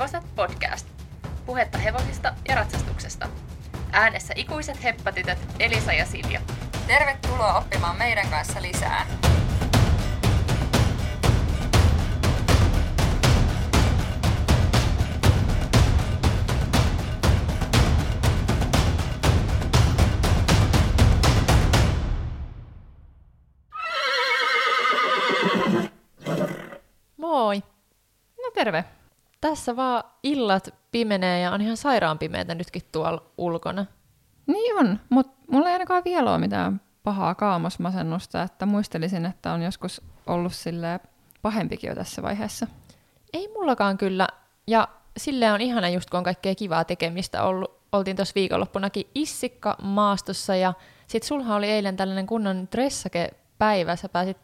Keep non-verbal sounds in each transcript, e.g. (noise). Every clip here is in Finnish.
Hevoset podcast. Puhetta hevosista ja ratsastuksesta. Äänessä ikuiset heppatytöt Elisa ja Silja. Tervetuloa oppimaan meidän kanssa lisää. Moi! No terve. Tässä vaan illat pimenee ja on ihan sairaan pimeätä nytkin tuolla ulkona. Niin on, mutta mulla ei ainakaan vielä ole mitään pahaa kaamosmasennusta, että muistelisin, että on joskus ollut sille pahempikin jo tässä vaiheessa. Ei mullakaan kyllä. Ja sille on ihana just, kun on kaikkea kivaa tekemistä ollut. Oltiin tuossa viikonloppunakin Issikka maastossa ja sit sulha oli eilen tällainen kunnon dressake päivä. Sä pääsit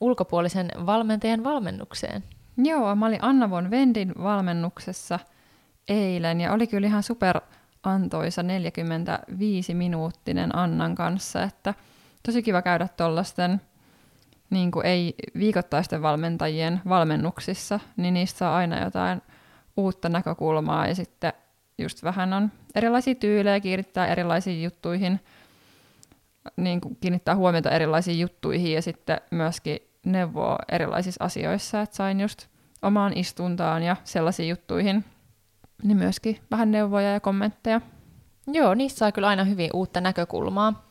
ulkopuolisen valmentajan valmennukseen. Joo, mä olin Anna von Vendin valmennuksessa eilen ja oli kyllä ihan super antoisa 45-minuuttinen Annan kanssa, että tosi kiva käydä tuollaisten niin kuin ei viikoittaisten valmentajien valmennuksissa, niin niistä saa aina jotain uutta näkökulmaa ja sitten just vähän on erilaisia tyylejä, kiinnittää erilaisiin juttuihin, niin kuin kiinnittää huomiota erilaisiin juttuihin ja sitten myöskin neuvoa erilaisissa asioissa, että sain just omaan istuntaan ja sellaisiin juttuihin, niin myöskin vähän neuvoja ja kommentteja. Joo, niistä saa kyllä aina hyvin uutta näkökulmaa.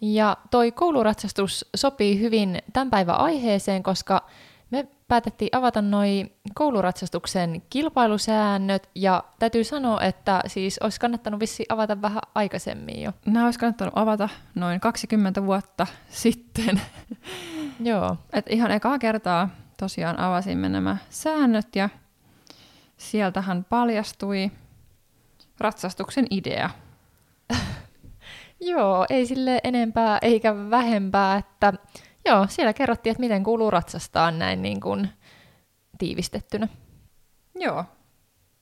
Ja toi kouluratsastus sopii hyvin tämän päivän aiheeseen, koska me päätettiin avata noi kouluratsastuksen kilpailusäännöt, ja täytyy sanoa, että siis olisi kannattanut vissi avata vähän aikaisemmin jo. Nämä olisi kannattanut avata noin 20 vuotta sitten. Joo. Et ihan ekaa kertaa tosiaan avasimme nämä säännöt, ja sieltähän paljastui ratsastuksen idea. (laughs) Joo, ei sille enempää eikä vähempää, että joo, siellä kerrottiin, että miten kuuluu ratsastaa näin niin kuin tiivistettynä. Joo,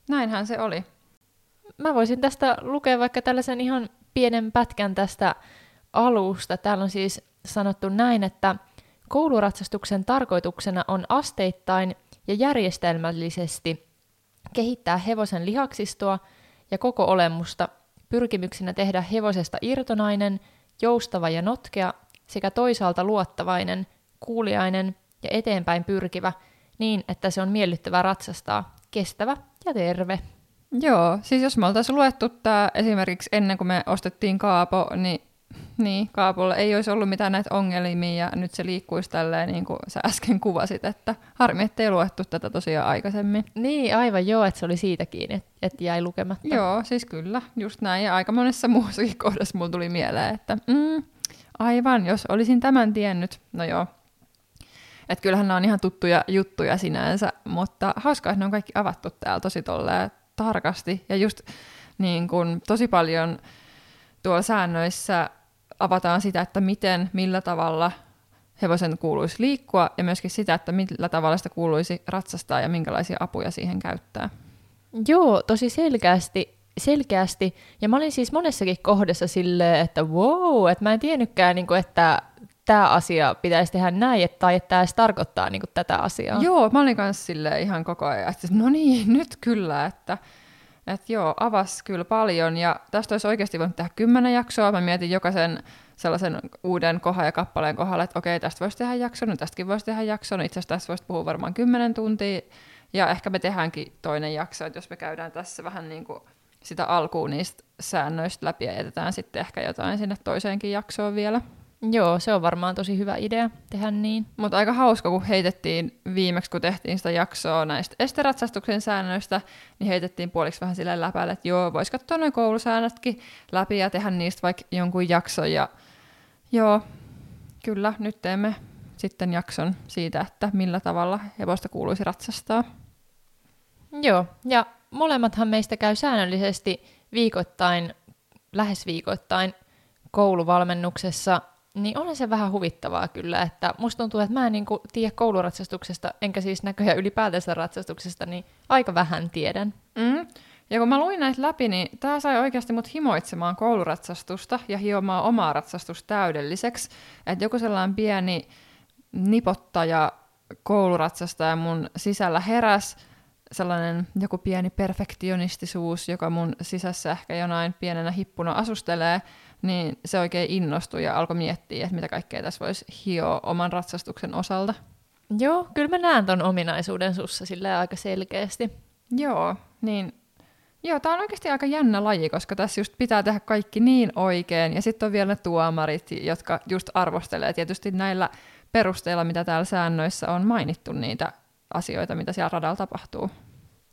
näinhän se oli. Mä voisin tästä lukea vaikka tällaisen ihan pienen pätkän tästä alusta. Täällä on siis sanottu näin, että kouluratsastuksen tarkoituksena on asteittain ja järjestelmällisesti kehittää hevosen lihaksistoa ja koko olemusta pyrkimyksenä tehdä hevosesta irtonainen, joustava ja notkea sekä toisaalta luottavainen, kuuliainen ja eteenpäin pyrkivä niin, että se on miellyttävä ratsastaa, kestävä ja terve. Joo, siis jos me oltaisiin luettu tämä esimerkiksi ennen kuin me ostettiin Kaapo, niin, niin Kaapolla ei olisi ollut mitään näitä ongelmia ja nyt se liikkuisi tälleen niin kuin sä äsken kuvasit, että harmi, ettei luettu tätä tosiaan aikaisemmin. Niin, aivan joo, että se oli siitä kiinni, että et jäi lukematta. Joo, siis kyllä, just näin. Ja aika monessa (laughs) muussakin kohdassa mulla tuli mieleen, että mm, aivan, jos olisin tämän tiennyt. No joo, et kyllähän nämä on ihan tuttuja juttuja sinänsä, mutta hauskaa, että ne on kaikki avattu täällä tosi tolleen tarkasti. Ja just niin kun, tosi paljon tuolla säännöissä avataan sitä, että miten, millä tavalla hevosen kuuluisi liikkua ja myöskin sitä, että millä tavalla sitä kuuluisi ratsastaa ja minkälaisia apuja siihen käyttää. Joo, tosi selkeästi, selkeästi. Ja mä olin siis monessakin kohdassa silleen, että wow, että mä en tiennytkään, niin kuin, että tämä asia pitäisi tehdä näin, että, tai että tämä edes tarkoittaa niin kuin, tätä asiaa. Joo, mä olin kanssa silleen ihan koko ajan, että no niin, (laughs) nyt kyllä, että että joo, avas kyllä paljon, ja tästä olisi oikeasti voinut tehdä kymmenen jaksoa. Mä mietin jokaisen sellaisen uuden kohan ja kappaleen kohdalla, että okei, tästä voisi tehdä jakson, no tästäkin voisi tehdä jakson, itse asiassa tästä voisi puhua varmaan kymmenen tuntia, ja ehkä me tehdäänkin toinen jakso, että jos me käydään tässä vähän niin kuin sitä alkuun niistä säännöistä läpi ja jätetään sitten ehkä jotain sinne toiseenkin jaksoon vielä. Joo, se on varmaan tosi hyvä idea tehdä niin. Mutta aika hauska, kun heitettiin viimeksi, kun tehtiin sitä jaksoa näistä esteratsastuksen säännöistä, niin heitettiin puoliksi vähän sille läpälle, että joo, vois katsoa noin koulusäännötkin läpi ja tehdä niistä vaikka jonkun jakson. Ja joo, kyllä, nyt teemme sitten jakson siitä, että millä tavalla hevosta kuuluisi ratsastaa. Joo, ja molemmathan meistä käy säännöllisesti viikoittain, lähes viikoittain kouluvalmennuksessa niin onhan se vähän huvittavaa kyllä, että musta tuntuu, että mä en niin tiedä kouluratsastuksesta, enkä siis näköjään ylipäätänsä ratsastuksesta, niin aika vähän tiedän. Mm. Ja kun mä luin näitä läpi, niin tämä sai oikeasti mut himoitsemaan kouluratsastusta ja hiomaan omaa ratsastusta täydelliseksi. Että joku sellainen pieni nipottaja kouluratsastaja mun sisällä heräs sellainen joku pieni perfektionistisuus, joka mun sisässä ehkä jonain pienenä hippuna asustelee, niin se oikein innostui ja alkoi miettiä, että mitä kaikkea tässä voisi hioa oman ratsastuksen osalta. Joo, kyllä mä näen ton ominaisuuden sussa sille aika selkeästi. Joo, niin Joo, tämä on oikeasti aika jännä laji, koska tässä just pitää tehdä kaikki niin oikein, ja sitten on vielä ne tuomarit, jotka just arvostelee tietysti näillä perusteilla, mitä täällä säännöissä on mainittu niitä asioita, mitä siellä radalla tapahtuu.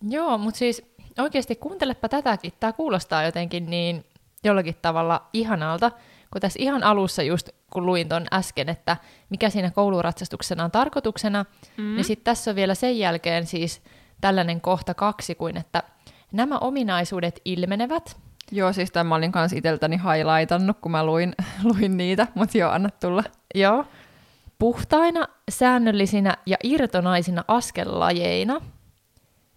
Joo, mutta siis oikeasti kuuntelepa tätäkin. Tämä kuulostaa jotenkin niin jollakin tavalla ihanalta, kun tässä ihan alussa just kun luin ton äsken, että mikä siinä kouluratsastuksena on tarkoituksena, mm. niin sitten tässä on vielä sen jälkeen siis tällainen kohta kaksi kuin, että nämä ominaisuudet ilmenevät. Joo, siis tämä olin kanssa itseltäni highlightannut, kun mä luin, (laughs) luin niitä, mutta joo, anna tulla. Joo. Puhtaina, säännöllisinä ja irtonaisina askellajeina,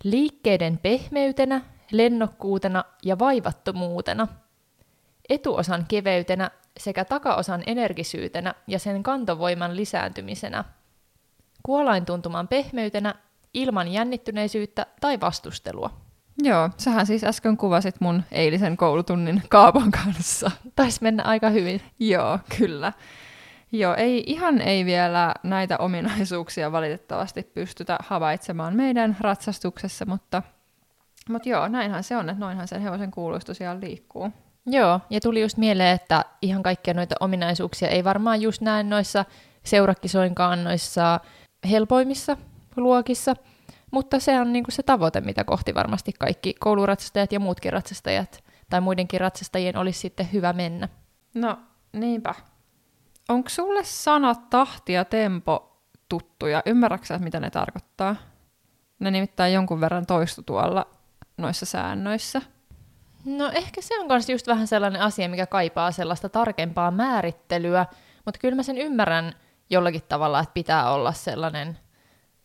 liikkeiden pehmeytenä, lennokkuutena ja vaivattomuutena, etuosan keveytenä sekä takaosan energisyytenä ja sen kantovoiman lisääntymisenä, kuolaintuntuman pehmeytenä ilman jännittyneisyyttä tai vastustelua. Joo, sähän siis äsken kuvasit mun eilisen koulutunnin Kaapon kanssa. Taisi mennä aika hyvin. Joo, kyllä. Joo, ei, ihan ei vielä näitä ominaisuuksia valitettavasti pystytä havaitsemaan meidän ratsastuksessa, mutta, mutta joo, näinhän se on, että noinhan sen hevosen kuuluistu siellä liikkuu. Joo, ja tuli just mieleen, että ihan kaikkia noita ominaisuuksia ei varmaan just näe noissa seurakisoinkaan noissa helpoimmissa luokissa, mutta se on niinku se tavoite, mitä kohti varmasti kaikki kouluratsastajat ja muutkin ratsastajat tai muidenkin ratsastajien olisi sitten hyvä mennä. No, niinpä. Onko sulle sanat tahti ja tempo tuttuja? Ymmärrätkö mitä ne tarkoittaa? Ne nimittäin jonkun verran toistu tuolla noissa säännöissä. No ehkä se on myös just vähän sellainen asia, mikä kaipaa sellaista tarkempaa määrittelyä, mutta kyllä mä sen ymmärrän jollakin tavalla, että pitää olla sellainen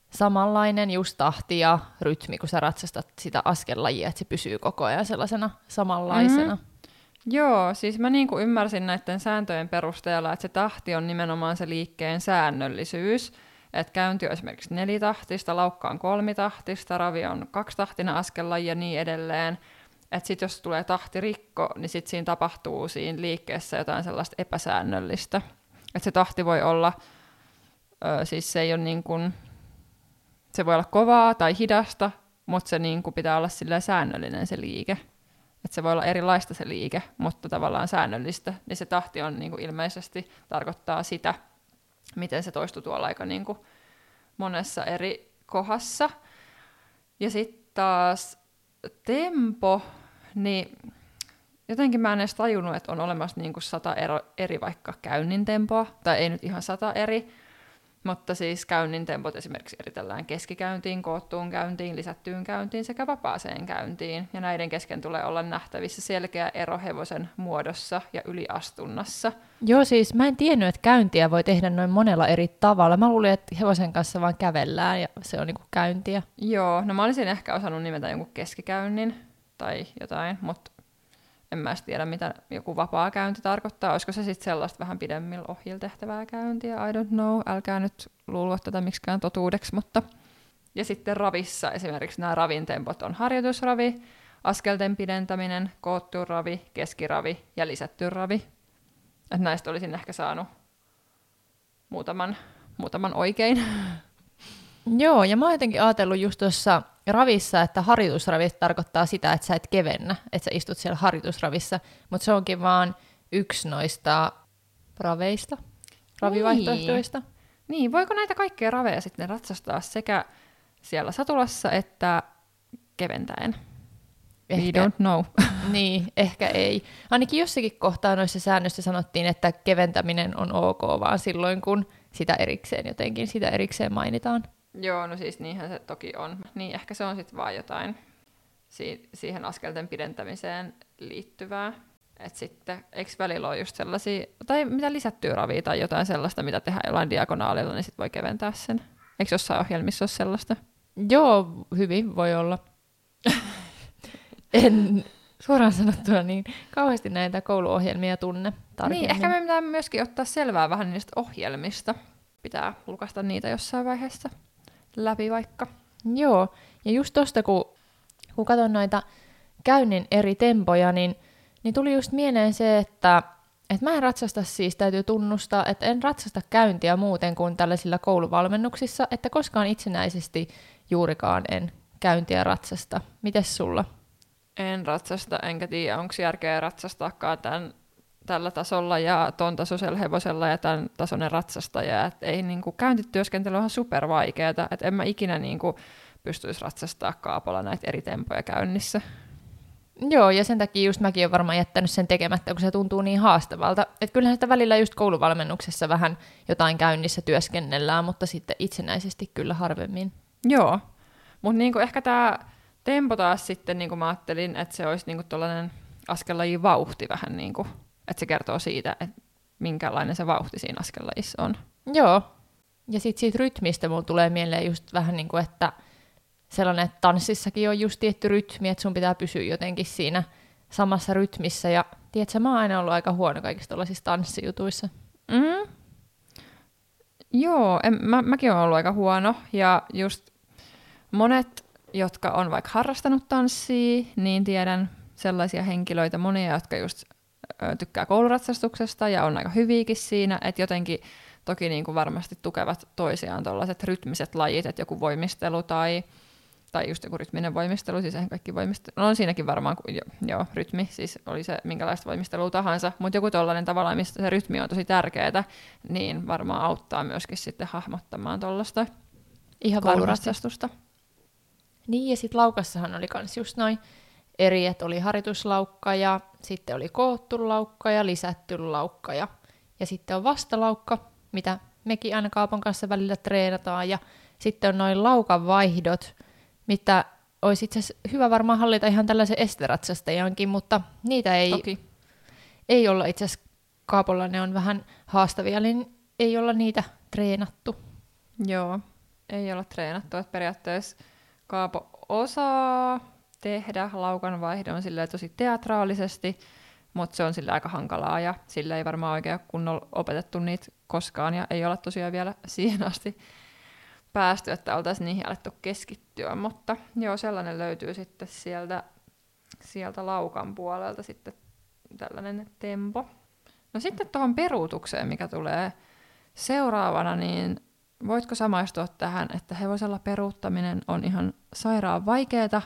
samanlainen just tahti ja rytmi, kun sä ratsastat sitä askellajia, että se pysyy koko ajan sellaisena samanlaisena. Mm-hmm. Joo, siis mä niin kuin ymmärsin näiden sääntöjen perusteella, että se tahti on nimenomaan se liikkeen säännöllisyys. Että käynti on esimerkiksi nelitahtista, laukka on kolmitahtista, ravi on kaksitahtinen askella ja niin edelleen. Että sitten jos tulee tahtirikko, niin sitten siinä tapahtuu siinä liikkeessä jotain sellaista epäsäännöllistä. Että se tahti voi olla, ö, siis se ei ole niin kuin, se voi olla kovaa tai hidasta, mutta se niin kuin pitää olla sillä säännöllinen se liike että se voi olla erilaista se liike, mutta tavallaan säännöllistä, niin se tahti on niin kuin ilmeisesti tarkoittaa sitä, miten se toistuu tuolla aika niin kuin monessa eri kohdassa. Ja sitten taas tempo, niin jotenkin mä en edes tajunnut, että on olemassa niin kuin sata ero, eri vaikka käynnin tempoa, tai ei nyt ihan sata eri, mutta siis käynnin tempot esimerkiksi eritellään keskikäyntiin, koottuun käyntiin, lisättyyn käyntiin sekä vapaaseen käyntiin. Ja näiden kesken tulee olla nähtävissä selkeä ero hevosen muodossa ja yliastunnassa. Joo, siis mä en tiennyt, että käyntiä voi tehdä noin monella eri tavalla. Mä luulin, että hevosen kanssa vaan kävellään ja se on niinku käyntiä. Joo, no mä olisin ehkä osannut nimetä jonkun keskikäynnin tai jotain, mutta en mä tiedä, mitä joku vapaa käynti tarkoittaa. Olisiko se sitten sellaista vähän pidemmillä ohjilla tehtävää käyntiä? I don't know. Älkää nyt luulla tätä miksikään totuudeksi, mutta... Ja sitten ravissa esimerkiksi nämä ravintempot on harjoitusravi, askelten pidentäminen, koottu ravi, keskiravi ja lisätty ravi. Et näistä olisin ehkä saanut muutaman, muutaman oikein. (laughs) Joo, ja mä oon jotenkin ajatellut just tuossa ravissa, että harjoitusravit tarkoittaa sitä, että sä et kevennä, että sä istut siellä harjoitusravissa, mutta se onkin vaan yksi noista raveista, ravivaihtoehtoista. Niin. niin, voiko näitä kaikkia raveja sitten ratsastaa sekä siellä satulassa että keventäen? Ehkä, We don't know. (laughs) niin, ehkä ei. Ainakin jossakin kohtaa noissa säännöissä sanottiin, että keventäminen on ok, vaan silloin kun sitä erikseen jotenkin, sitä erikseen mainitaan. Joo, no siis niinhän se toki on. Niin ehkä se on sitten vaan jotain si- siihen askelten pidentämiseen liittyvää. että sitten, eikö välillä ole just sellaisia, tai mitä lisättyä ravia tai jotain sellaista, mitä tehdään jollain diagonaalilla, niin sitten voi keventää sen. Eikö jossain ohjelmissa ole sellaista? Joo, hyvin voi olla. en suoraan sanottuna niin kauheasti näitä kouluohjelmia tunne tarkemmin. Niin, ehkä me pitää myöskin ottaa selvää vähän niistä ohjelmista. Pitää lukasta niitä jossain vaiheessa läpi vaikka. Joo, ja just tosta, kun, kun katson noita käynnin eri tempoja, niin, niin tuli just mieleen se, että, että mä en ratsasta siis, täytyy tunnustaa, että en ratsasta käyntiä muuten kuin tällaisilla kouluvalmennuksissa, että koskaan itsenäisesti juurikaan en käyntiä ratsasta. Mites sulla? En ratsasta, enkä tiedä, onko järkeä ratsastaakaan tämän, tällä tasolla ja ton tasoisella hevosella ja tämän tasoinen ratsastaja. Et ei niinku, käyntityöskentely on ihan super vaikeaa, että en mä ikinä niinku, pystyisi ratsastaa kaapolla näitä eri tempoja käynnissä. Joo, ja sen takia just mäkin olen varmaan jättänyt sen tekemättä, kun se tuntuu niin haastavalta. Että kyllähän sitä välillä just kouluvalmennuksessa vähän jotain käynnissä työskennellään, mutta sitten itsenäisesti kyllä harvemmin. Joo, mutta niinku ehkä tämä tempo taas sitten, niin kuin mä ajattelin, että se olisi niinku tuollainen askellajin vauhti vähän niin kuin, että se kertoo siitä, että minkälainen se vauhti siinä askellajissa on. Joo, ja sitten siitä rytmistä mulla tulee mieleen just vähän niin kuin, että sellainen, että tanssissakin on just tietty rytmi, että sun pitää pysyä jotenkin siinä samassa rytmissä. Ja tiedätkö, mä oon aina ollut aika huono kaikissa tällaisissa tanssijutuissa. Mm. Joo, en, mä, mäkin olen ollut aika huono. Ja just monet, jotka on vaikka harrastanut tanssia, niin tiedän sellaisia henkilöitä, monia, jotka just tykkää kouluratsastuksesta ja on aika hyviäkin siinä, että jotenkin toki niin kuin varmasti tukevat toisiaan tuollaiset rytmiset lajit, että joku voimistelu tai tai just joku rytminen voimistelu, siis eihän kaikki voimistelu, no on siinäkin varmaan, jo, joo, rytmi, siis oli se minkälaista voimistelua tahansa, mutta joku tollainen tavallaan, mistä se rytmi on tosi tärkeää, niin varmaan auttaa myöskin sitten hahmottamaan tuollaista Ihan kouluratsastusta. Niin, ja sitten laukassahan oli kans just noin eri, että oli harjoituslaukka ja sitten oli koottu laukka ja lisätty laukka ja, ja sitten on vastalaukka, mitä mekin aina Kaapon kanssa välillä treenataan ja sitten on noin laukan vaihdot, mitä olisi itse asiassa hyvä varmaan hallita ihan tällaisen esteratsastajankin, mutta niitä ei, Toki. ei olla itse asiassa Kaapolla, ne on vähän haastavia, niin ei olla niitä treenattu. Joo, ei olla treenattu, että periaatteessa Kaapo osaa tehdä. Laukan vaihdon silleen tosi teatraalisesti, mutta se on sille aika hankalaa ja sille ei varmaan oikein kunnolla opetettu niitä koskaan ja ei olla tosiaan vielä (laughs) siihen asti päästy, että oltaisiin niihin alettu keskittyä, mutta joo, sellainen löytyy sitten sieltä, sieltä laukan puolelta sitten tällainen tempo. No sitten tuohon peruutukseen, mikä tulee seuraavana, niin voitko samaistua tähän, että hevosella peruuttaminen on ihan sairaan vaikeeta,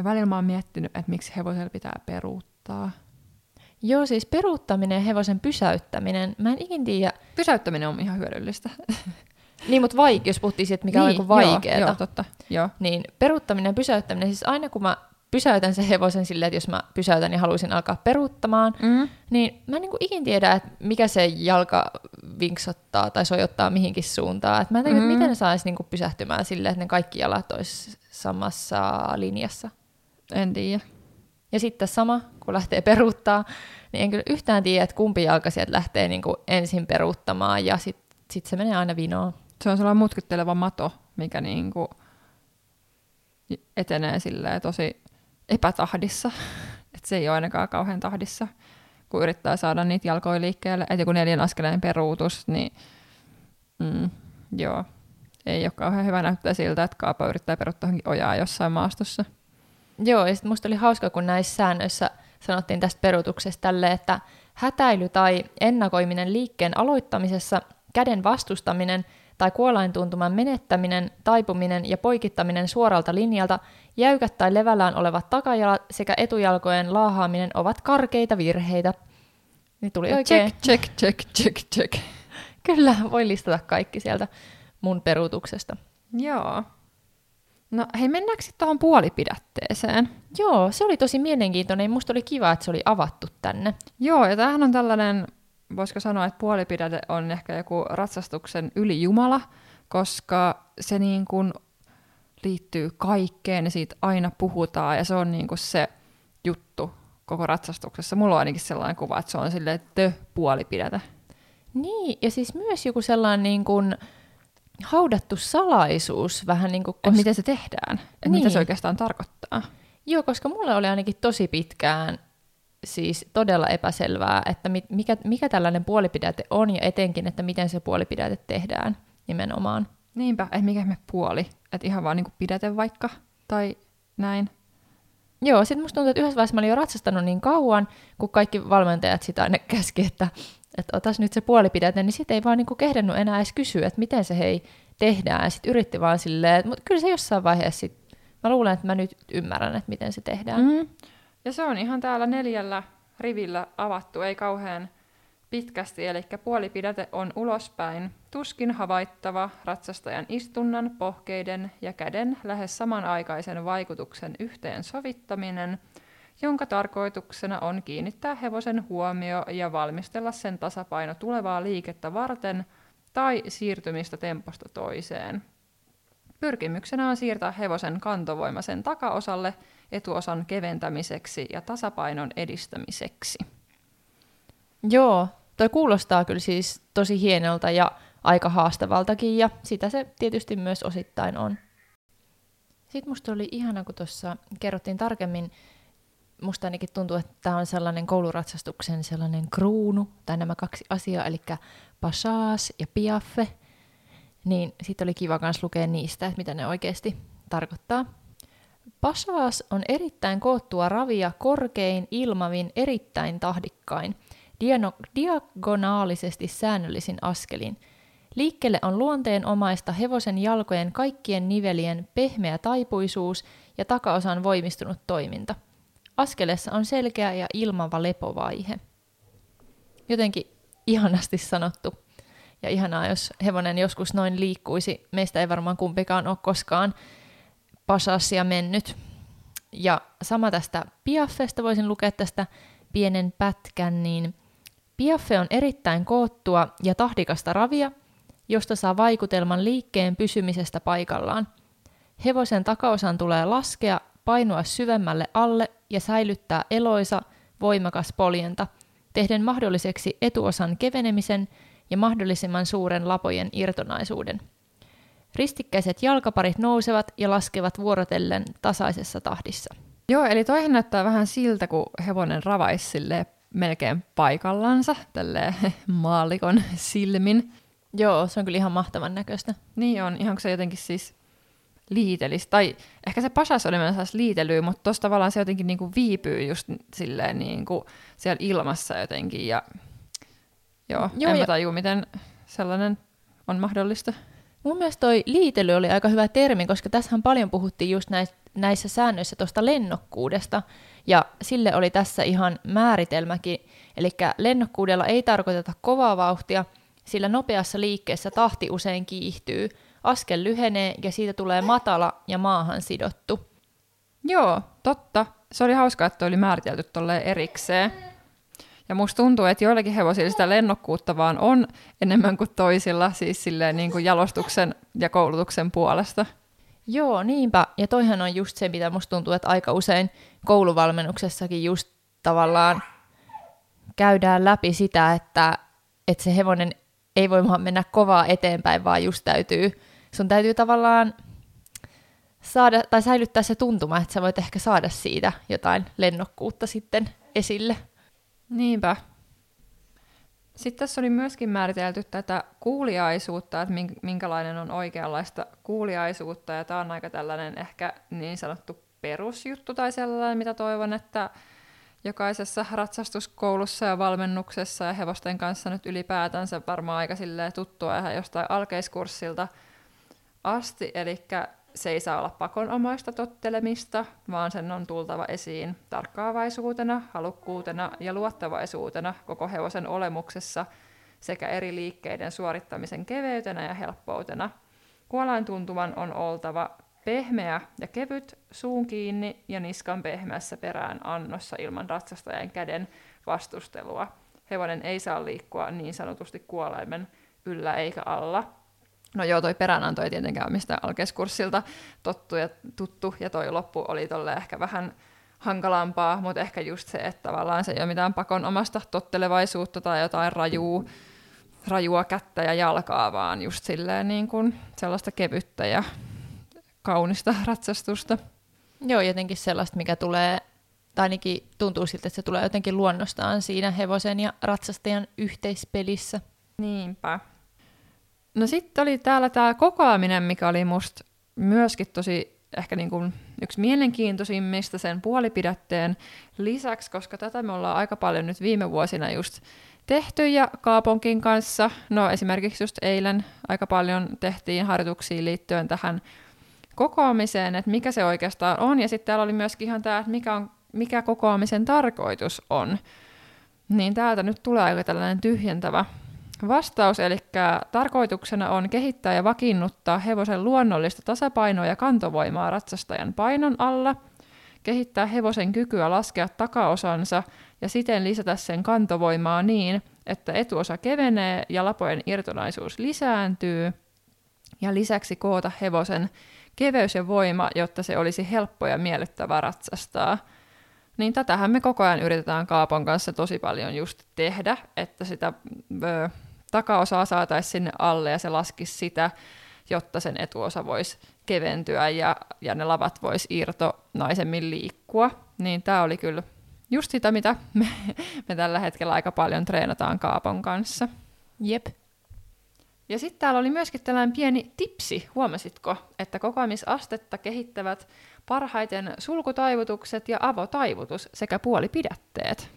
ja välillä mä oon miettinyt, että miksi hevosella pitää peruuttaa. Joo, siis peruuttaminen ja hevosen pysäyttäminen, mä en ikin tiedä. Pysäyttäminen on ihan hyödyllistä. (laughs) Niin, mutta vaik, jos puhuttiin siitä, mikä niin, on vaikeaa. Joo, joo, totta. Joo. Niin peruuttaminen ja pysäyttäminen, siis aina kun mä pysäytän sen hevosen silleen, että jos mä pysäytän ja haluaisin alkaa peruuttamaan, Mm. niin mä en niin kuin ikin tiedä, että mikä se jalka vinksottaa tai sojottaa mihinkin suuntaan. Et mä en tiedä, Mm. miten ne saisi niin pysähtymään silleen, että ne kaikki jalat olisi samassa linjassa. En tiedä. Ja sitten sama, kun lähtee peruuttaa, niin en kyllä yhtään tiedä, että kumpi jalka sieltä lähtee niin kuin ensin peruuttamaan ja sitten sit se menee aina vinoon. Se on sellainen mutkitteleva mato, mikä niinku etenee silleen tosi epätahdissa. (laughs) Et se ei ole ainakaan kauhean tahdissa, kun yrittää saada niitä jalkoja liikkeelle. Et joku neljän askeleen peruutus, niin mm, joo, ei ole kauhean hyvä näyttää siltä, että kaapa yrittää johonkin ojaa jossain maastossa. Joo, ja sitten musta oli hauska, kun näissä säännöissä sanottiin tästä peruutuksesta tälle, että hätäily tai ennakoiminen liikkeen aloittamisessa, käden vastustaminen tai kuolaintuntuman menettäminen, taipuminen ja poikittaminen suoralta linjalta, jäykät tai levällään olevat takajalat sekä etujalkojen laahaaminen ovat karkeita virheitä. Niin tuli oikein. Check, check, check, check, check. Kyllä, voi listata kaikki sieltä mun peruutuksesta. Joo. No hei, mennäänkö sitten tuohon puolipidätteeseen? Joo, se oli tosi mielenkiintoinen. Musta oli kiva, että se oli avattu tänne. Joo, ja tämähän on tällainen, voisiko sanoa, että puolipidäte on ehkä joku ratsastuksen ylijumala, koska se niin kuin liittyy kaikkeen ja siitä aina puhutaan ja se on niin kuin se juttu koko ratsastuksessa. Mulla on ainakin sellainen kuva, että se on silleen the puolipidäte. Niin, ja siis myös joku sellainen niin kuin haudattu salaisuus vähän niin kuin... Että miten se tehdään, niin. mitä Niin. se oikeastaan tarkoittaa. Joo, koska mulle oli ainakin tosi pitkään siis todella epäselvää, että mi- mikä, mikä tällainen puolipidäte on ja etenkin, että miten se puolipidäte tehdään nimenomaan. Niinpä, että mikä me puoli. Että ihan vaan niinku pidäte vaikka, tai näin. Joo, sitten musta tuntuu, että yhdessä vaiheessa mä olin jo ratsastanut niin kauan, kun kaikki valmentajat sitä aina käski, että, että otas nyt se puolipidäte, niin sitten ei vaan niinku kehdannut enää edes kysyä, että miten se hei tehdään. Sitten yritti vaan silleen, mutta kyllä se jossain vaiheessa sit, mä luulen, että mä nyt ymmärrän, että miten se tehdään. Mm. Ja se on ihan täällä neljällä rivillä avattu, ei kauhean pitkästi, eli puolipidäte on ulospäin, tuskin havaittava ratsastajan istunnan, pohkeiden ja käden lähes samanaikaisen vaikutuksen yhteensovittaminen, jonka tarkoituksena on kiinnittää hevosen huomio ja valmistella sen tasapaino tulevaa liikettä varten tai siirtymistä temposta toiseen. Pyrkimyksenä on siirtää hevosen kantovoima sen takaosalle etuosan keventämiseksi ja tasapainon edistämiseksi. Joo, toi kuulostaa kyllä siis tosi hienolta ja aika haastavaltakin, ja sitä se tietysti myös osittain on. Sitten musta oli ihana, kun tuossa kerrottiin tarkemmin, musta ainakin tuntuu, että tämä on sellainen kouluratsastuksen sellainen kruunu, tai nämä kaksi asiaa, eli passage ja piaffe, niin sitten oli kiva myös lukea niistä, että mitä ne oikeasti tarkoittaa. Passage on erittäin koottua ravia korkein, ilmavin, erittäin tahdikkain – diano- diagonaalisesti säännöllisin askelin. Liikkeelle on luonteenomaista hevosen jalkojen kaikkien nivelien pehmeä taipuisuus ja takaosan voimistunut toiminta. Askelessa on selkeä ja ilmava lepovaihe. Jotenkin ihanasti sanottu. Ja ihanaa, jos hevonen joskus noin liikkuisi. Meistä ei varmaan kumpikaan ole koskaan pasassia mennyt. Ja sama tästä Piaffesta voisin lukea tästä pienen pätkän, niin Piaffe on erittäin koottua ja tahdikasta ravia, josta saa vaikutelman liikkeen pysymisestä paikallaan. Hevosen takaosan tulee laskea, painua syvemmälle alle ja säilyttää eloisa, voimakas poljenta, tehden mahdolliseksi etuosan kevenemisen ja mahdollisimman suuren lapojen irtonaisuuden. Ristikkäiset jalkaparit nousevat ja laskevat vuorotellen tasaisessa tahdissa. Joo, eli toihan näyttää vähän siltä, kun hevonen ravaisi melkein paikallansa, tälle (laughs) maalikon silmin. Joo, se on kyllä ihan mahtavan näköistä. Niin on, ihan se jotenkin siis liitelis, tai ehkä se pasas oli myös liitelyä, mutta tuossa tavallaan se jotenkin niinku viipyy just silleen niinku siellä ilmassa jotenkin, ja joo, joo en ja... mä tajua, miten sellainen on mahdollista. Mun mielestä toi liitely oli aika hyvä termi, koska tässähän paljon puhuttiin just näissä, näissä säännöissä tuosta lennokkuudesta, ja sille oli tässä ihan määritelmäkin, eli lennokkuudella ei tarkoiteta kovaa vauhtia, sillä nopeassa liikkeessä tahti usein kiihtyy, askel lyhenee ja siitä tulee matala ja maahan sidottu. Joo, totta. Se oli hauska, että oli määritelty tolleen erikseen. Ja musta tuntuu, että joillakin hevosilla sitä lennokkuutta vaan on enemmän kuin toisilla, siis silleen niin kuin jalostuksen ja koulutuksen puolesta. Joo, niinpä. Ja toihan on just se, mitä musta tuntuu, että aika usein kouluvalmennuksessakin just tavallaan käydään läpi sitä, että, että se hevonen ei voi mennä kovaa eteenpäin, vaan just täytyy, sun täytyy tavallaan saada, tai säilyttää se tuntuma, että sä voit ehkä saada siitä jotain lennokkuutta sitten esille. Niinpä. Sitten tässä oli myöskin määritelty tätä kuuliaisuutta, että minkälainen on oikeanlaista kuuliaisuutta, ja tämä on aika tällainen ehkä niin sanottu perusjuttu tai sellainen, mitä toivon, että jokaisessa ratsastuskoulussa ja valmennuksessa ja hevosten kanssa nyt ylipäätänsä varmaan aika tuttua ihan jostain alkeiskurssilta asti, eli se ei saa olla pakonomaista tottelemista, vaan sen on tultava esiin tarkkaavaisuutena, halukkuutena ja luottavaisuutena koko hevosen olemuksessa sekä eri liikkeiden suorittamisen keveytenä ja helppoutena. Kuolain tuntuman on oltava pehmeä ja kevyt, suun kiinni ja niskan pehmeässä perään annossa ilman ratsastajan käden vastustelua. Hevonen ei saa liikkua niin sanotusti kuolaimen yllä eikä alla. No joo, toi peränanto ei tietenkään ole mistään alkeiskurssilta tottu ja, tuttu, ja toi loppu oli tolle ehkä vähän hankalampaa, mutta ehkä just se, että tavallaan se ei ole mitään pakon omasta tottelevaisuutta tai jotain rajua, rajua kättä ja jalkaa, vaan just silleen niin kuin sellaista kevyttä ja kaunista ratsastusta. Joo, jotenkin sellaista, mikä tulee, tai ainakin tuntuu siltä, että se tulee jotenkin luonnostaan siinä hevosen ja ratsastajan yhteispelissä. Niinpä. No sitten oli täällä tämä kokoaminen, mikä oli musta myöskin tosi ehkä niin kuin yksi mielenkiintoisimmista sen puolipidätteen lisäksi, koska tätä me ollaan aika paljon nyt viime vuosina just tehty ja Kaaponkin kanssa. No esimerkiksi just eilen aika paljon tehtiin harjoituksia liittyen tähän kokoamiseen, että mikä se oikeastaan on. Ja sitten täällä oli myöskin ihan tämä, että mikä, on, mikä kokoamisen tarkoitus on. Niin täältä nyt tulee aika tällainen tyhjentävä vastaus, eli tarkoituksena on kehittää ja vakiinnuttaa hevosen luonnollista tasapainoa ja kantovoimaa ratsastajan painon alla, kehittää hevosen kykyä laskea takaosansa ja siten lisätä sen kantovoimaa niin, että etuosa kevenee ja lapojen irtonaisuus lisääntyy, ja lisäksi koota hevosen keveys ja voima, jotta se olisi helppo ja miellyttävä ratsastaa. Niin tätähän me koko ajan yritetään Kaapon kanssa tosi paljon just tehdä, että sitä ö, takaosaa saataisiin sinne alle ja se laskisi sitä, jotta sen etuosa voisi keventyä ja, ja ne lavat voisi irtonaisemmin liikkua. Niin tämä oli kyllä just sitä, mitä me, me tällä hetkellä aika paljon treenataan Kaapon kanssa. Jep. Ja sitten täällä oli myöskin tällainen pieni tipsi, huomasitko, että kokoamisastetta kehittävät parhaiten sulkutaivutukset ja avotaivutus sekä puolipidätteet.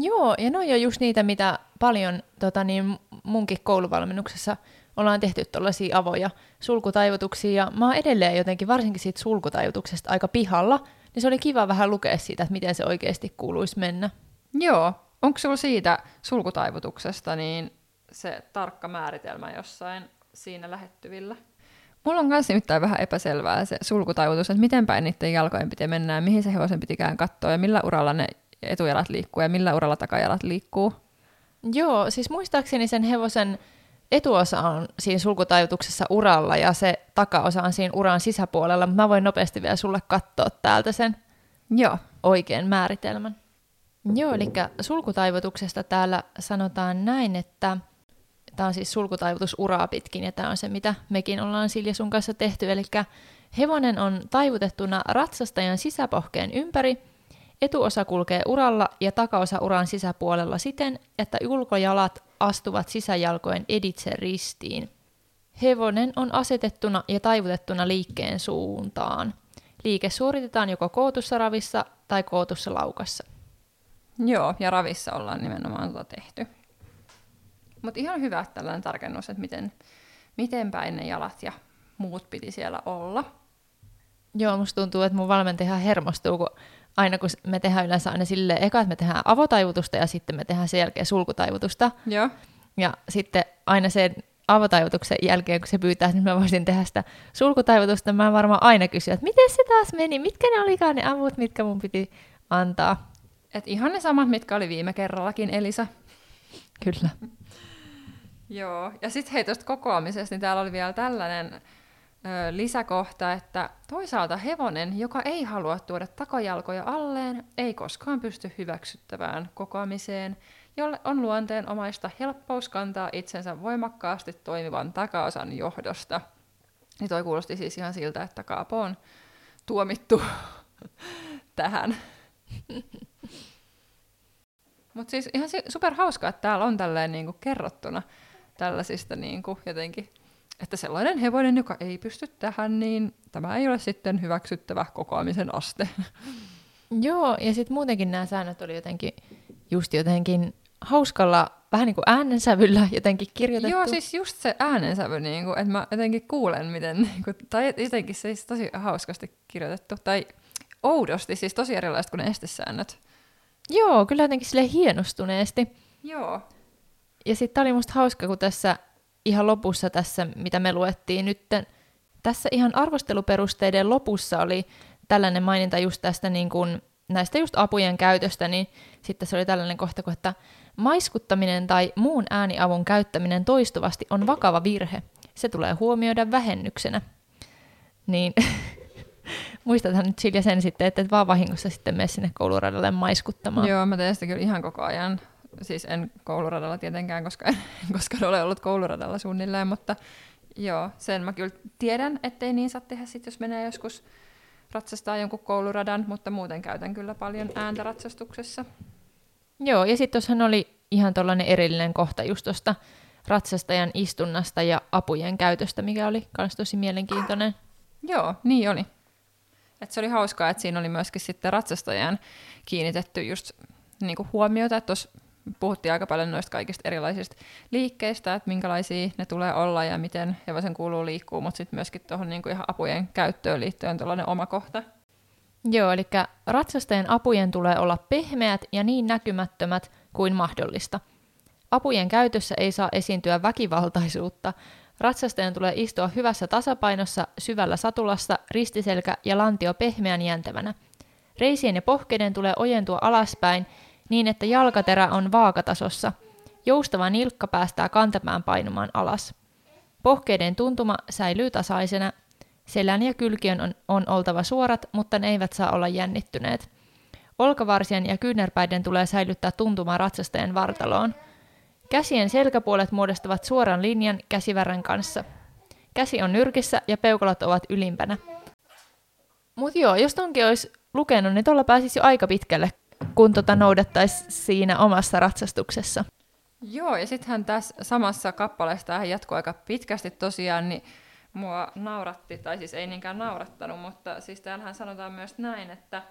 Joo, ja ne on jo just niitä, mitä paljon tota, niin munkin kouluvalmennuksessa ollaan tehty tuollaisia avoja sulkutaivutuksia, ja mä oon edelleen jotenkin, varsinkin siitä sulkutaivutuksesta aika pihalla, niin se oli kiva vähän lukea siitä, että miten se oikeasti kuuluisi mennä. Joo, onko sulla siitä sulkutaivutuksesta niin se tarkka määritelmä jossain siinä lähettyvillä? Mulla on myös nimittäin vähän epäselvää se sulkutaivutus, että miten päin niiden jalkojen piti mennä ja mihin se hevosen pitikään katsoa ja millä uralla ne etujalat liikkuu ja millä uralla takajalat liikkuu. Joo, siis muistaakseni sen hevosen etuosa on siinä sulkutaivutuksessa uralla ja se takaosa on siinä uran sisäpuolella, mutta mä voin nopeasti vielä sulle katsoa täältä sen Joo. oikean määritelmän. Joo, eli sulkutaivutuksesta täällä sanotaan näin, että tämä on siis sulkutaivutus uraa pitkin ja tämä on se, mitä mekin ollaan Silja sun kanssa tehty. Eli hevonen on taivutettuna ratsastajan sisäpohkeen ympäri – Etuosa kulkee uralla ja takaosa uran sisäpuolella siten, että ulkojalat astuvat sisäjalkojen editse ristiin. Hevonen on asetettuna ja taivutettuna liikkeen suuntaan. Liike suoritetaan joko kootussa ravissa tai kootussa laukassa. Joo, ja ravissa ollaan nimenomaan tuota tehty. Mutta ihan hyvä tällainen tarkennus, että miten, miten päin ne jalat ja muut piti siellä olla. Joo, musta tuntuu, että mun valmentaja hermostuu, kun aina kun me tehdään yleensä aina silleen, eka, että me tehdään avotaivutusta ja sitten me tehdään sen jälkeen sulkutaivutusta. Joo. Ja sitten aina sen avotaivutuksen jälkeen, kun se pyytää, niin mä voisin tehdä sitä sulkutaivutusta, mä varmaan aina kysyä, että miten se taas meni, mitkä ne olikaan ne avut, mitkä mun piti antaa. Et ihan ne samat, mitkä oli viime kerrallakin, Elisa. Kyllä. Joo, ja sitten hei tuosta kokoamisesta, niin täällä oli vielä tällainen lisäkohta, että toisaalta hevonen, joka ei halua tuoda takajalkoja alleen, ei koskaan pysty hyväksyttävään kokoamiseen, jolle on luonteenomaista helppous kantaa itsensä voimakkaasti toimivan takaosan johdosta. Niin toi kuulosti siis ihan siltä, että Kaapo on tuomittu (laughs) tähän. (laughs) Mutta siis ihan super hauskaa, että täällä on tälleen niinku kerrottuna tällaisista niinku jotenkin että sellainen hevonen, joka ei pysty tähän, niin tämä ei ole sitten hyväksyttävä kokoamisen aste. Joo, ja sitten muutenkin nämä säännöt oli jotenkin just jotenkin hauskalla, vähän niin kuin äänensävyllä jotenkin kirjoitettu. Joo, siis just se äänensävy, niin kuin, että mä jotenkin kuulen, miten, niin kuin, tai jotenkin se siis tosi hauskasti kirjoitettu, tai oudosti, siis tosi erilaiset kuin ne estesäännöt. Joo, kyllä jotenkin sille hienostuneesti. Joo. Ja sitten oli musta hauska, kun tässä ihan lopussa tässä, mitä me luettiin nyt, tässä ihan arvosteluperusteiden lopussa oli tällainen maininta just tästä niin kuin, näistä just apujen käytöstä, niin sitten se oli tällainen kohta, että maiskuttaminen tai muun ääniavun käyttäminen toistuvasti on vakava virhe. Se tulee huomioida vähennyksenä. Niin (laughs) muistathan nyt Silja sen sitten, että et vaan vahingossa sitten mene sinne kouluradalle maiskuttamaan. Joo, mä teen sitä kyllä ihan koko ajan siis en kouluradalla tietenkään, koska en (laughs) koskaan ole ollut kouluradalla suunnilleen, mutta joo, sen mä kyllä tiedän, ettei niin saa tehdä sit, jos menee joskus ratsastaa jonkun kouluradan, mutta muuten käytän kyllä paljon ääntä ratsastuksessa. Joo, ja sitten tuossahan oli ihan tuollainen erillinen kohta just tuosta ratsastajan istunnasta ja apujen käytöstä, mikä oli myös tosi mielenkiintoinen. Joo, niin oli. Et se oli hauskaa, että siinä oli myöskin sitten ratsastajan kiinnitetty just niin kuin huomiota, että tuossa puhuttiin aika paljon noista kaikista erilaisista liikkeistä, että minkälaisia ne tulee olla ja miten hevosen kuuluu liikkuu, mutta sitten myöskin tuohon niin ihan apujen käyttöön liittyen tällainen oma kohta. Joo, eli ratsastajan apujen tulee olla pehmeät ja niin näkymättömät kuin mahdollista. Apujen käytössä ei saa esiintyä väkivaltaisuutta. Ratsastajan tulee istua hyvässä tasapainossa, syvällä satulassa, ristiselkä ja lantio pehmeän jäntävänä. Reisien ja pohkeiden tulee ojentua alaspäin niin, että jalkaterä on vaakatasossa. Joustava nilkka päästää kantapään painumaan alas. Pohkeiden tuntuma säilyy tasaisena. Selän ja kylkiön on, on oltava suorat, mutta ne eivät saa olla jännittyneet. Olkavarsien ja kyynärpäiden tulee säilyttää tuntuma ratsastajan vartaloon. Käsien selkäpuolet muodostavat suoran linjan käsivärän kanssa. Käsi on nyrkissä ja peukalot ovat ylimpänä. Mutta joo, jos tonkin olisi lukenut, niin tuolla pääsisi jo aika pitkälle, kun tota noudattaisi siinä omassa ratsastuksessa. Joo, ja sittenhän tässä samassa kappaleessa, tämähän jatkuu aika pitkästi tosiaan, niin mua nauratti, tai siis ei niinkään naurattanut, mutta siis täällähän sanotaan myös näin, että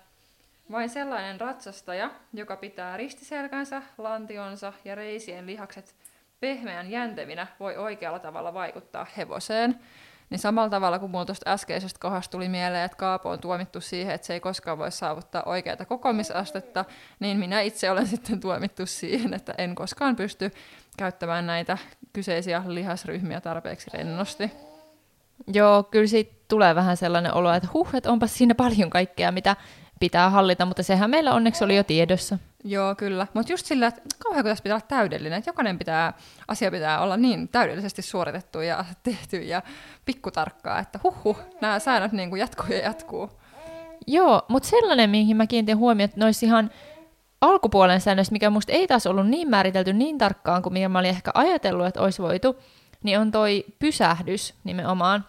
vain sellainen ratsastaja, joka pitää ristiselkänsä, lantionsa ja reisien lihakset pehmeän jäntevinä, voi oikealla tavalla vaikuttaa hevoseen. Niin samalla tavalla kuin mulla tuosta äskeisestä kohdasta tuli mieleen, että Kaapo on tuomittu siihen, että se ei koskaan voi saavuttaa oikeaa kokoamisastetta, niin minä itse olen (laughs) sitten tuomittu siihen, että en koskaan pysty käyttämään näitä kyseisiä lihasryhmiä tarpeeksi rennosti. Joo, kyllä siitä tulee vähän sellainen olo, että huh, että onpa siinä paljon kaikkea, mitä pitää hallita, mutta sehän meillä onneksi oli jo tiedossa. Joo, kyllä. Mutta just sillä, että kauhean kun tässä pitää olla täydellinen, että jokainen pitää, asia pitää olla niin täydellisesti suoritettu ja (laughs) tehty ja pikkutarkkaa, että huh, nämä säännöt niin kuin jatkuu ja jatkuu. Joo, mutta sellainen, mihin mä kiinnitin huomioon, että noissa ihan alkupuolen säännöissä, mikä musta ei taas ollut niin määritelty niin tarkkaan kuin mitä mä olin ehkä ajatellut, että olisi voitu, niin on toi pysähdys nimenomaan.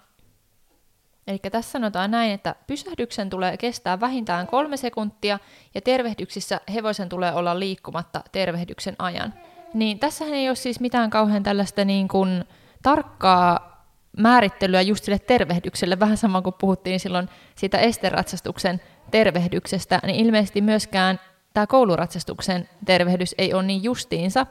Eli tässä sanotaan näin, että pysähdyksen tulee kestää vähintään kolme sekuntia ja tervehdyksissä hevosen tulee olla liikkumatta tervehdyksen ajan. Niin tässähän ei ole siis mitään kauhean tällaista niin kuin tarkkaa määrittelyä just sille tervehdykselle, vähän sama kuin puhuttiin silloin siitä esteratsastuksen tervehdyksestä, niin ilmeisesti myöskään tämä kouluratsastuksen tervehdys ei ole niin justiinsa,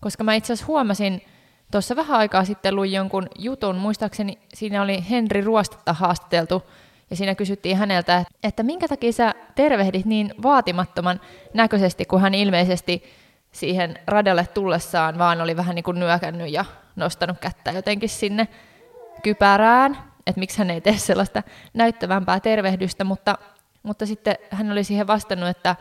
koska mä itse asiassa huomasin Tuossa vähän aikaa sitten luin jonkun jutun, muistaakseni siinä oli Henri Ruostetta haastateltu, ja siinä kysyttiin häneltä, että minkä takia sä tervehdit niin vaatimattoman näköisesti, kun hän ilmeisesti siihen radalle tullessaan vaan oli vähän niin kuin nyökännyt ja nostanut kättä jotenkin sinne kypärään, että miksi hän ei tee sellaista näyttävämpää tervehdystä, mutta, mutta sitten hän oli siihen vastannut, että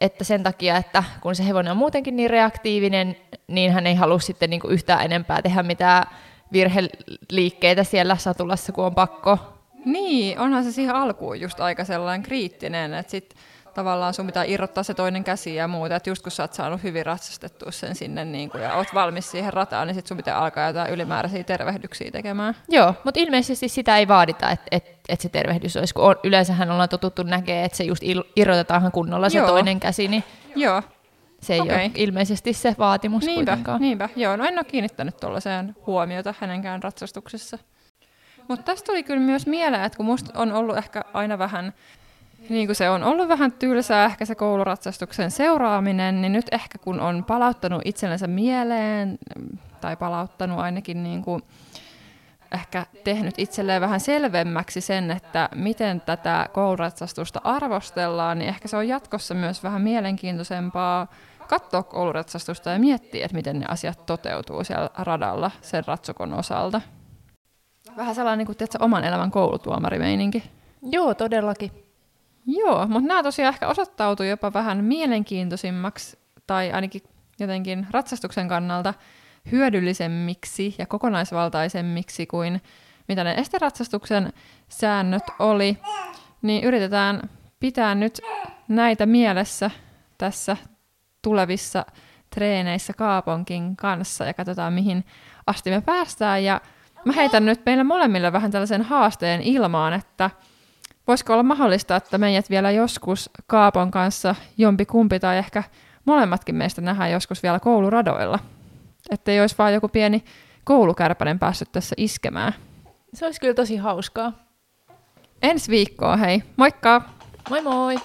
että sen takia, että kun se hevonen on muutenkin niin reaktiivinen, niin hän ei halua sitten niin kuin yhtään enempää tehdä mitään virheliikkeitä siellä satulassa, kun on pakko. Niin, onhan se siihen alkuun just aika sellainen kriittinen, että sitten tavallaan sun pitää irrottaa se toinen käsi ja muuta, että just kun sä oot saanut hyvin ratsastettua sen sinne niin kun, ja oot valmis siihen rataan, niin sit sun pitää alkaa jotain ylimääräisiä tervehdyksiä tekemään. Joo, mutta ilmeisesti sitä ei vaadita, että et, et se tervehdys olisi, kun on, yleensähän ollaan totuttu näkee, että se just irrotetaanhan kunnolla se Joo. toinen käsi, niin Joo. se ei okay. ole ilmeisesti se vaatimus niinpä, kuitenkaan. Niinpä, joo, no en ole kiinnittänyt tuollaiseen huomiota hänenkään ratsastuksessa. Mutta tästä tuli kyllä myös mieleen, että kun musta on ollut ehkä aina vähän niin kuin se on ollut vähän tylsää ehkä se kouluratsastuksen seuraaminen, niin nyt ehkä kun on palauttanut itsellensä mieleen, tai palauttanut ainakin niin kuin ehkä tehnyt itselleen vähän selvemmäksi sen, että miten tätä kouluratsastusta arvostellaan, niin ehkä se on jatkossa myös vähän mielenkiintoisempaa katsoa kouluratsastusta ja miettiä, että miten ne asiat toteutuu siellä radalla sen ratsukon osalta. Vähän sellainen niin kuin, tiedätkö, oman elämän koulutuomarimeininki. Joo, todellakin. Joo, mutta nämä tosiaan ehkä osoittautui jopa vähän mielenkiintoisimmaksi tai ainakin jotenkin ratsastuksen kannalta hyödyllisemmiksi ja kokonaisvaltaisemmiksi kuin mitä ne esteratsastuksen säännöt oli, niin yritetään pitää nyt näitä mielessä tässä tulevissa treeneissä Kaaponkin kanssa ja katsotaan mihin asti me päästään. Ja mä heitän nyt meille molemmille vähän tällaisen haasteen ilmaan, että Voisiko olla mahdollista, että meidät vielä joskus Kaapon kanssa jompi kumpi tai ehkä molemmatkin meistä nähdään joskus vielä kouluradoilla? Että ei olisi vaan joku pieni koulukärpänen päässyt tässä iskemään. Se olisi kyllä tosi hauskaa. Ensi viikkoa, hei. Moikka! Moi moi!